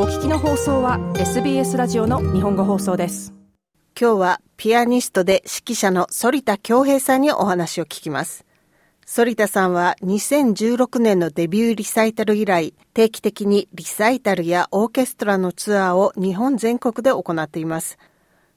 お聞きの放送は SBS ラジオの日本語放送です今日はピアニストで指揮者の反田恭平さんにお話を聞きます反田さんは2016年のデビューリサイタル以来、定期的にリサイタルやオーケストラのツアーを日本全国で行っています。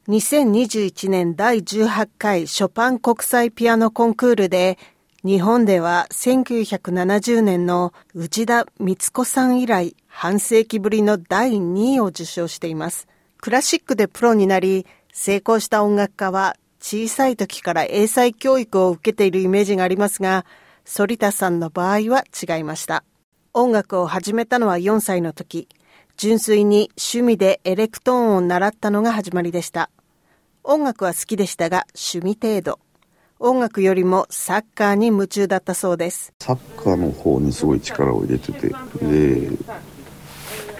2021年第18回ショパン国際ピアノコンクールで日本では1970年の内田光子さん以来半世紀ぶりの第2位を受賞しています。クラシックでプロになり成功した音楽家は小さい時から英才教育を受けているイメージがありますが、反田さんの場合は違いました。音楽を始めたのは4歳の時、純粋に趣味でエレクトーンを習ったのが始まりでした。音楽は好きでしたが趣味程度。音楽よりもサッカーに夢中だったそうですサッカーの方にすごい力を入れててで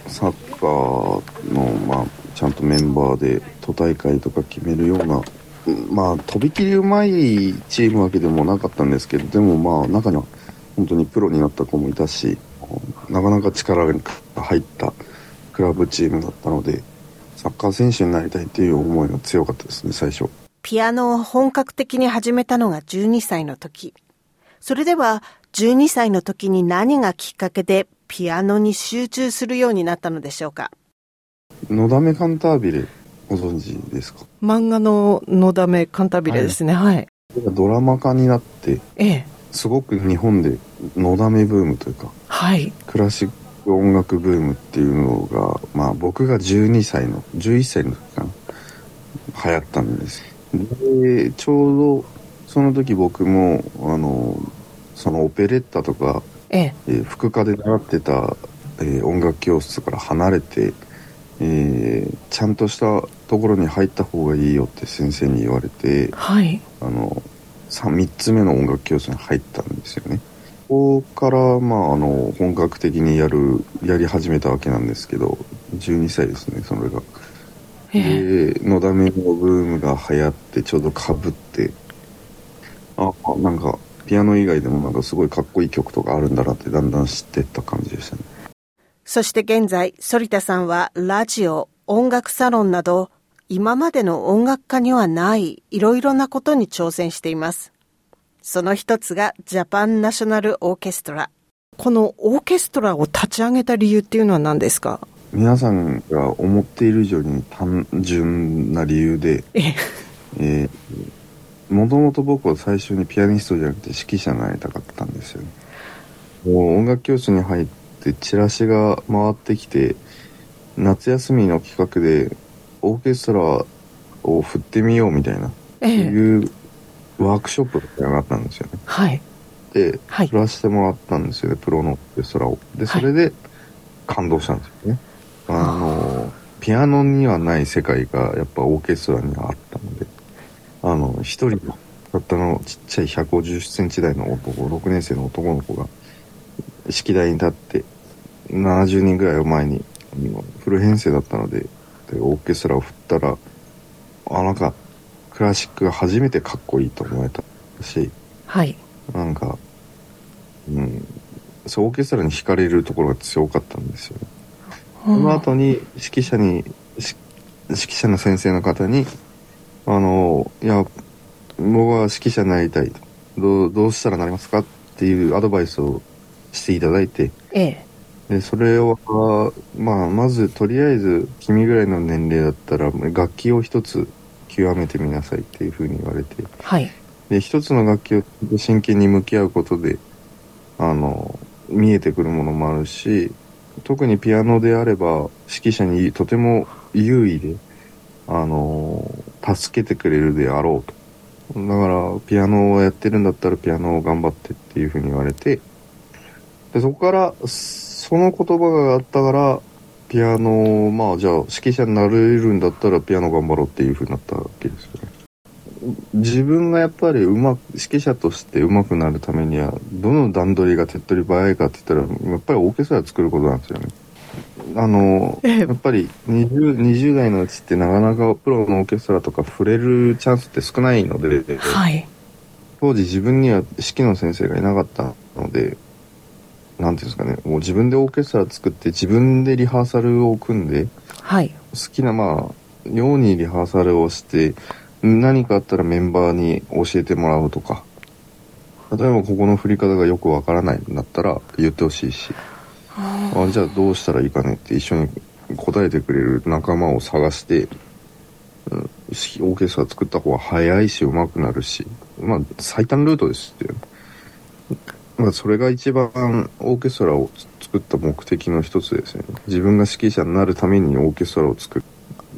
サッカーの、まあ、ちゃんとメンバーで都大会とか決めるようなまあとびきりうまいチームわけでもなかったんですけどでもまあ中には本当にプロになった子もいたしなかなか力が入ったクラブチームだったのでサッカー選手になりたいっていう思いが強かったですね最初。ピアノを本格的に始めたのが12歳の時。それでは12歳の時に何がきっかけでピアノに集中するようになったのでしょうか？のだめカンタービレご存知ですか？漫画ののだめカンタービレですね、はい、はい。ドラマ化になって、ええ、すごく日本でのだめブームというか、はい、クラシック音楽ブームっていうのが、まあ僕が12歳の、11歳の時かな、流行ったんですでちょうどその時僕もあのそのオペレッタとか、ええ副科で習ってた、えー、音楽教室から離れて、えー、ちゃんとしたところに入った方がいいよって先生に言われて、はい、あの 3, 3つ目の音楽教室に入ったんですよね。ここから、まあ、あの本格的にやるやり始めたわけなんですけど12歳ですねそれが。でのだめのブームが流行ってちょうどかぶってあなんかピアノ以外でもなんかすごいかっこいい曲とかあるんだなってだんだん知ってった感じでしたね。そして現在反田さんはラジオ音楽サロンなど今までの音楽家にはないいろいろなことに挑戦しています。その一つがジャパンナショナルオーケストラ。このオーケストラを立ち上げた理由っていうのは何ですか？皆さんが思っている以上に単純な理由で、えー、もともと僕は最初にピアニストじゃなくて指揮者になりたかったんですよね。もう音楽教室に入ってチラシが回ってきて、夏休みの企画でオーケストラを振ってみようみたいな、ええ、いうワークショップがあったんですよね。はい。で、はい、振らせてもらったんですよね、プロのオーケストラを。で、それで感動したんですよね。あのピアノにはない世界がやっぱオーケストラにはあったのであの一人たったのちっちゃい1 5 0センチ台の男6年生の男の子が式台に立って70人ぐらいを前にフル編成だったのででオーケストラを振ったらあなんかクラシックが初めてかっこいいと思えたし、はい、なんか、うん、そうオーケストラに惹かれるところが強かったんですよね。その後に指揮者に指揮者の先生の方にあのいや僕は指揮者になりたいと。どうどうしたらなりますかっていうアドバイスをしていただいて、ええ、でそれは、まあ、まずとりあえず君ぐらいの年齢だったら楽器を一つ極めてみなさいっていうふうに言われて、はい、で一つの楽器を真剣に向き合うことであの見えてくるものもあるし特にピアノであれば指揮者にとても優位で、あの助けてくれるであろうと。だからピアノをやってるんだったらピアノを頑張ってっていうふうに言われてでそこからその言葉があったからピアノまあじゃあ指揮者になれるんだったらピアノ頑張ろうっていうふうになったわけですよ。自分がやっぱりうまく指揮者として上手くなるためにはどの段取りが手っ取り早いかって言ったらやっぱりオーケストラ作ることなんですよね。あの、やっぱり 20, 20代のうちってなかなかプロのオーケストラとか触れるチャンスって少ないので、はい、当時自分には指揮の先生がいなかったのでなんていうんですかね、もう自分でオーケストラ作って自分でリハーサルを組んで、はい。好きなまあ、ようにリハーサルをして、何かあったらメンバーに教えてもらうとか、例えばここの振り方がよくわからないんだったら言ってほしいし、あじゃあどうしたらいいかねって一緒に答えてくれる仲間を探して、うん、オーケストラ作った方が早いし上手くなるし、まあ最短ルートですって。まあそれが一番オーケストラを作った目的の一つですよね。自分が指揮者になるためにオーケストラを作る。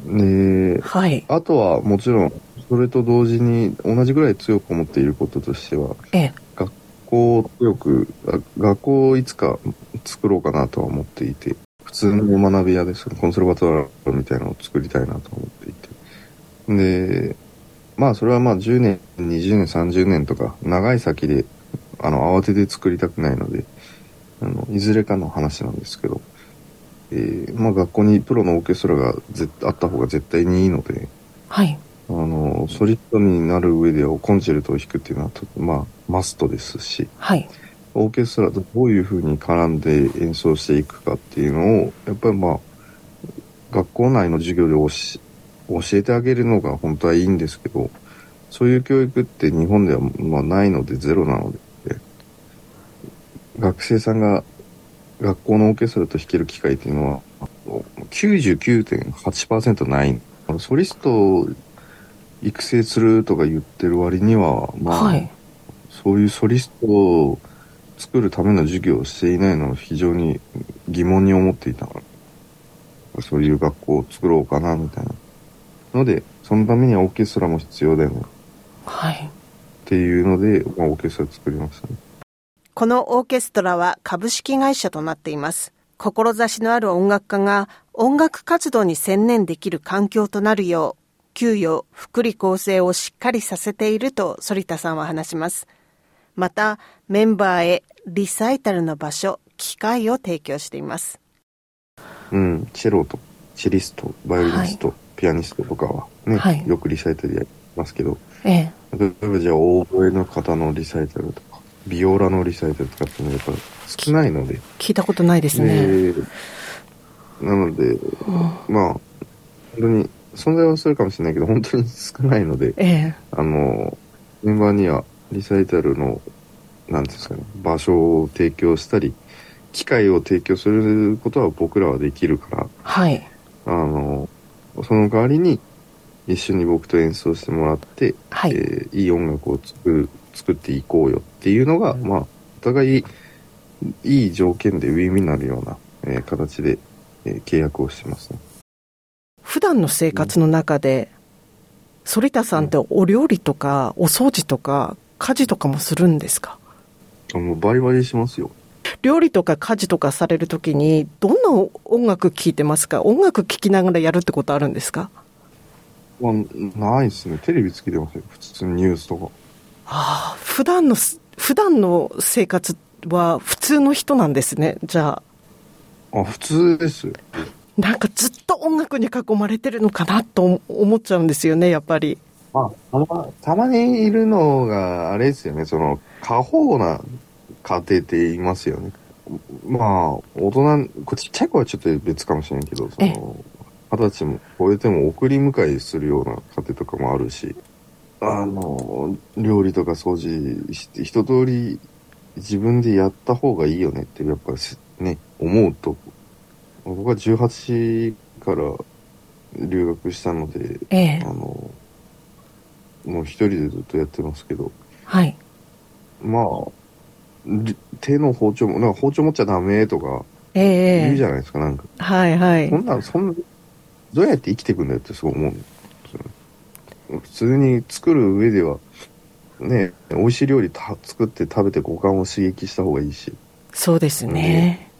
で、はい。あとはもちろんそれと同時に同じぐらい強く思っていることとしては、ええ。学校を強く、あ学校をいつか作ろうかなとは思っていて、普通の学び屋ですコンサルバトラーみたいなのを作りたいなと思っていて。で、まあそれはまあ10年、20年、30年とか長い先で、あの、慌てて作りたくないので、あの、いずれかの話なんですけど、えーまあ学校にプロのオーケストラが絶あった方が絶対にいいので、はい。ソリッドになる上ではコンチェルトを弾くっていうのはと、まあ、マストですし、はい。オーケストラとどういう風に絡んで演奏していくかっていうのを、やっぱりまあ、学校内の授業で教教えてあげるのが本当はいいんですけど、そういう教育って日本ではまあないのでゼロなので、学生さんが学校のオーケストラと弾ける機会っていうのは、99.8%ない。ソリストを育成するとか言ってる割には、まあ、はい。そういうソリストを作るための授業をしていないのを非常に疑問に思っていたから、そういう学校を作ろうかな、みたいな。ので、そのためにはオーケストラも必要だよね。はい。っていうので、まあ、オーケストラ作りましたね。このオーケストラは株式会社となっています。志のある音楽家が音楽活動に専念できる環境となるよう、給与、福利厚生をしっかりさせていると反田さんは話します。また、メンバーへリサイタルの場所、機会を提供しています。うん、チェロと、チェリスト、バイオリニスト、ピアニストとかはね、はいよくリサイタルやりますけど、ええ。例えばじゃあ、オーボエの方のリサイタルとか、ビオラのリサイタルとかっていうのはやっぱ少ないので、聞いたことないですね。でなので、まあ、本当に、存在はするかもしれないけど、本当に少ないので、ええ。あの、メンバーにはリサイタルの、なんですかね、場所を提供したり、機会を提供することは僕らはできるから、はい。あの、その代わりに、一緒に僕と演奏してもらって、はい。えーいい音楽を作る作っていこうよっていうのが、まあ、お互いいい条件でウィンウィンになるような、えー形で、えー契約をしてますね。普段の生活の中で、反田さんってお料理とかお掃除とか家事とかもするんですか？あの、バリバリしますよ。料理とか家事とかされるときにどんな音楽聴いてますか？音楽聴きながらやるってことあるんですか？まあ、ないですね。テレビつけてますよ。普通にニュースとか。ああ普段のす普段の生活は普通の人なんですねじゃああ、普通ですよ。なんかずっと音楽に囲まれてるのかなと思っちゃうんですよねやっぱりまあ、たまたまにいるのが、あれですよね。その、過保護な家庭って言いますよね。まあ、大人、こちっちゃい子はちょっと別かもしれんけど、その、二十歳も超えても送り迎えするような家庭とかもあるし、あの、料理とか掃除して、一通り自分でやった方がいいよねって、やっぱしね、思うと、僕は18から留学したので、ええ。あの、もう一人でずっとやってますけど、はい。まあ、り手の包丁も、なんか包丁持っちゃダメとかええ言うじゃないですか、なんか。はいはい。そんなん、そんな、どうやって生きていくんだよってすごい思うんですよね。普通に作る上では、ね、美味しい料理た作って食べて五感を刺激した方がいいし、そうですね。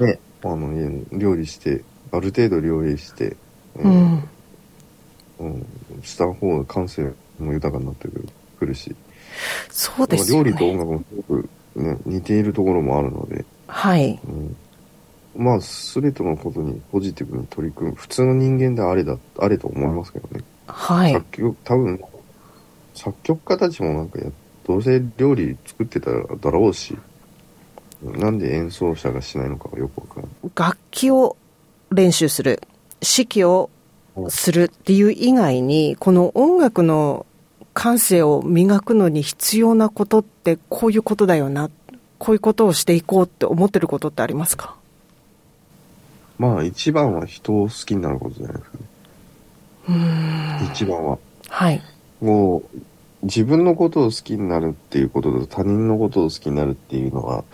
ね、あの、家料理して、ある程度料理して、う、ん。うん、した方が感性も豊かになってくるくるし、そうですよ料理と音ね楽もすごく、ね、似ているところもあるので、はい。うん、まあ、すべてのことにポジティブに取り組む、普通の人間であれだ、あれと思いますけどね。はい。作曲、多分、作曲家たちもなんかや、どうせ料理作ってただろうし、なんで演奏者がしないのかがよくわからない。楽器を練習する、指揮をするっていう以外に、この音楽の感性を磨くのに必要なことってこういうことだよな、こういうことをしていこうって思ってることってありますか？まあ一番は人を好きになることじゃないですかね。一番は。はい。もう、自分のことを好きになるっていうことと他人のことを好きになるっていうのは、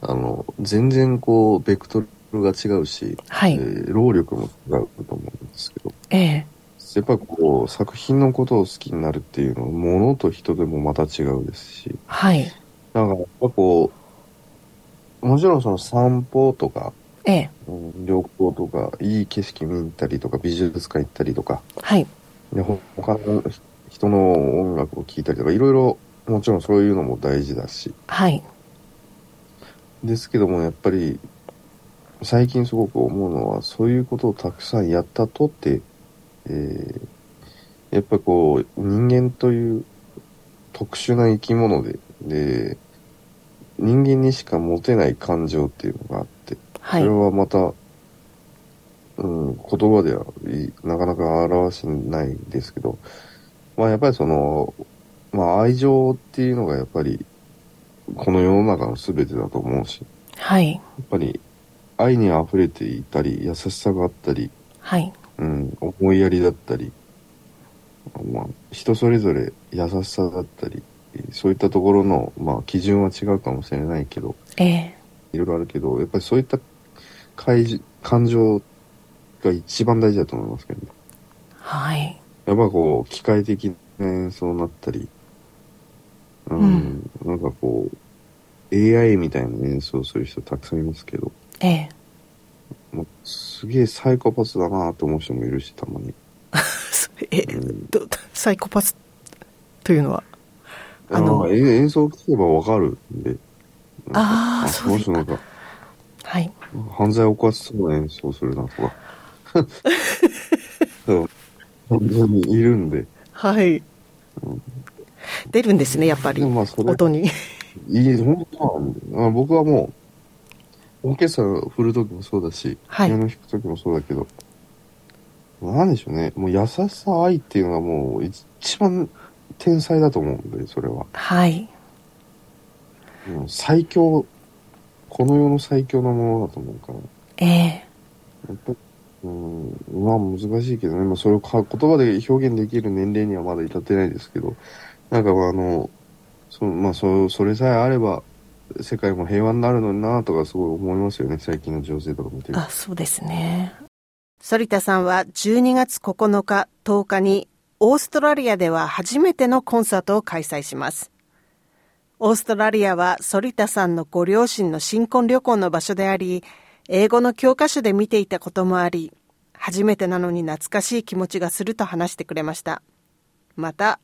あの、全然こう、ベクトルが違うし、はいえー労力も違うと思うんですけど、ええ。やっぱこう、作品のことを好きになるっていうのは、物と人でもまた違うですし、はい。なんかやっぱこう、もちろんその散歩とか、ええ。うん旅行とか、いい景色見に行ったりとか、美術館行ったりとか、はい。でほ他の人の音楽を聴いたりとか、いろいろ、もちろんそういうのも大事だし、はい。ですけども、やっぱり、最近すごく思うのは、そういうことをたくさんやったとって、えーやっぱこう、人間という特殊な生き物で、で、人間にしか持てない感情っていうのがあって、はいそれ。はまた、うん、言葉ではいなかなか表しないんですけど、まあやっぱりその、まあ愛情っていうのがやっぱり、この世の中の全てだと思うし、はい。やっぱり愛に溢れていたり、優しさがあったり、はい。うん、思いやりだったり、まあ、人それぞれ優しさだったり、そういったところの、まあ、基準は違うかもしれないけど、ええ。いろいろあるけど、やっぱりそういった感情が一番大事だと思いますけどね。はい。やっぱこう、機械的な演奏になったり、うん、なんかこう、AI みたいな演奏をする人たくさんいますけど、ええ。もうすげえサイコパスだなと思う人もいるし、たまに。え、どサイコパスというのは？あの演奏聞けばわかるんで。あーなんかそうですかはい。犯罪を犯しそうな演奏するなとか。そう。本当にいるんで。はい。出るんですね、やっぱりまあ、それ、音に。いい、本当あ僕はもう、オーケストラ振るときもそうだし、はいピアノ弾くときもそうだけど、なんでしょうね。もう優しさ、愛っていうのがもう一番天才だと思うんで、それは。はい。もう最強、この世の最強なものだと思うから。ええ。やっぱうん、まあ難しいけどね、まあ、それをか言葉で表現できる年齢にはまだ至ってないですけど、なんかあの、そまあそそれさえあれば、世界も平和になるのになとかすごい思いますよね、最近の情勢とか見てる。あ、そうですね。反田さんは12月9日、10日にオーストラリアでは初めてのコンサートを開催します。オーストラリアは反田さんのご両親の新婚旅行の場所であり、英語の教科書で見ていたこともあり、初めてなのに懐かしい気持ちがすると話してくれました。また、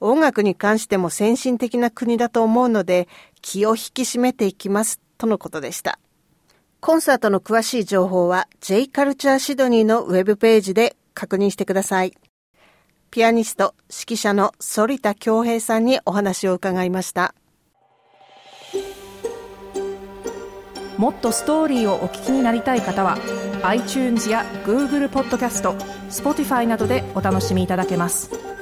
音楽に関しても先進的な国だと思うので、気を引き締めていきます、とのことでした。コンサートの詳しい情報は J カルチャーシドニーのウェブページで確認してください。ピアニスト、指揮者の反田恭平さんにお話を伺いました。もっとストーリーをお聞きになりたい方は iTunes や Google ポッドキャスト Spotify などでお楽しみいただけます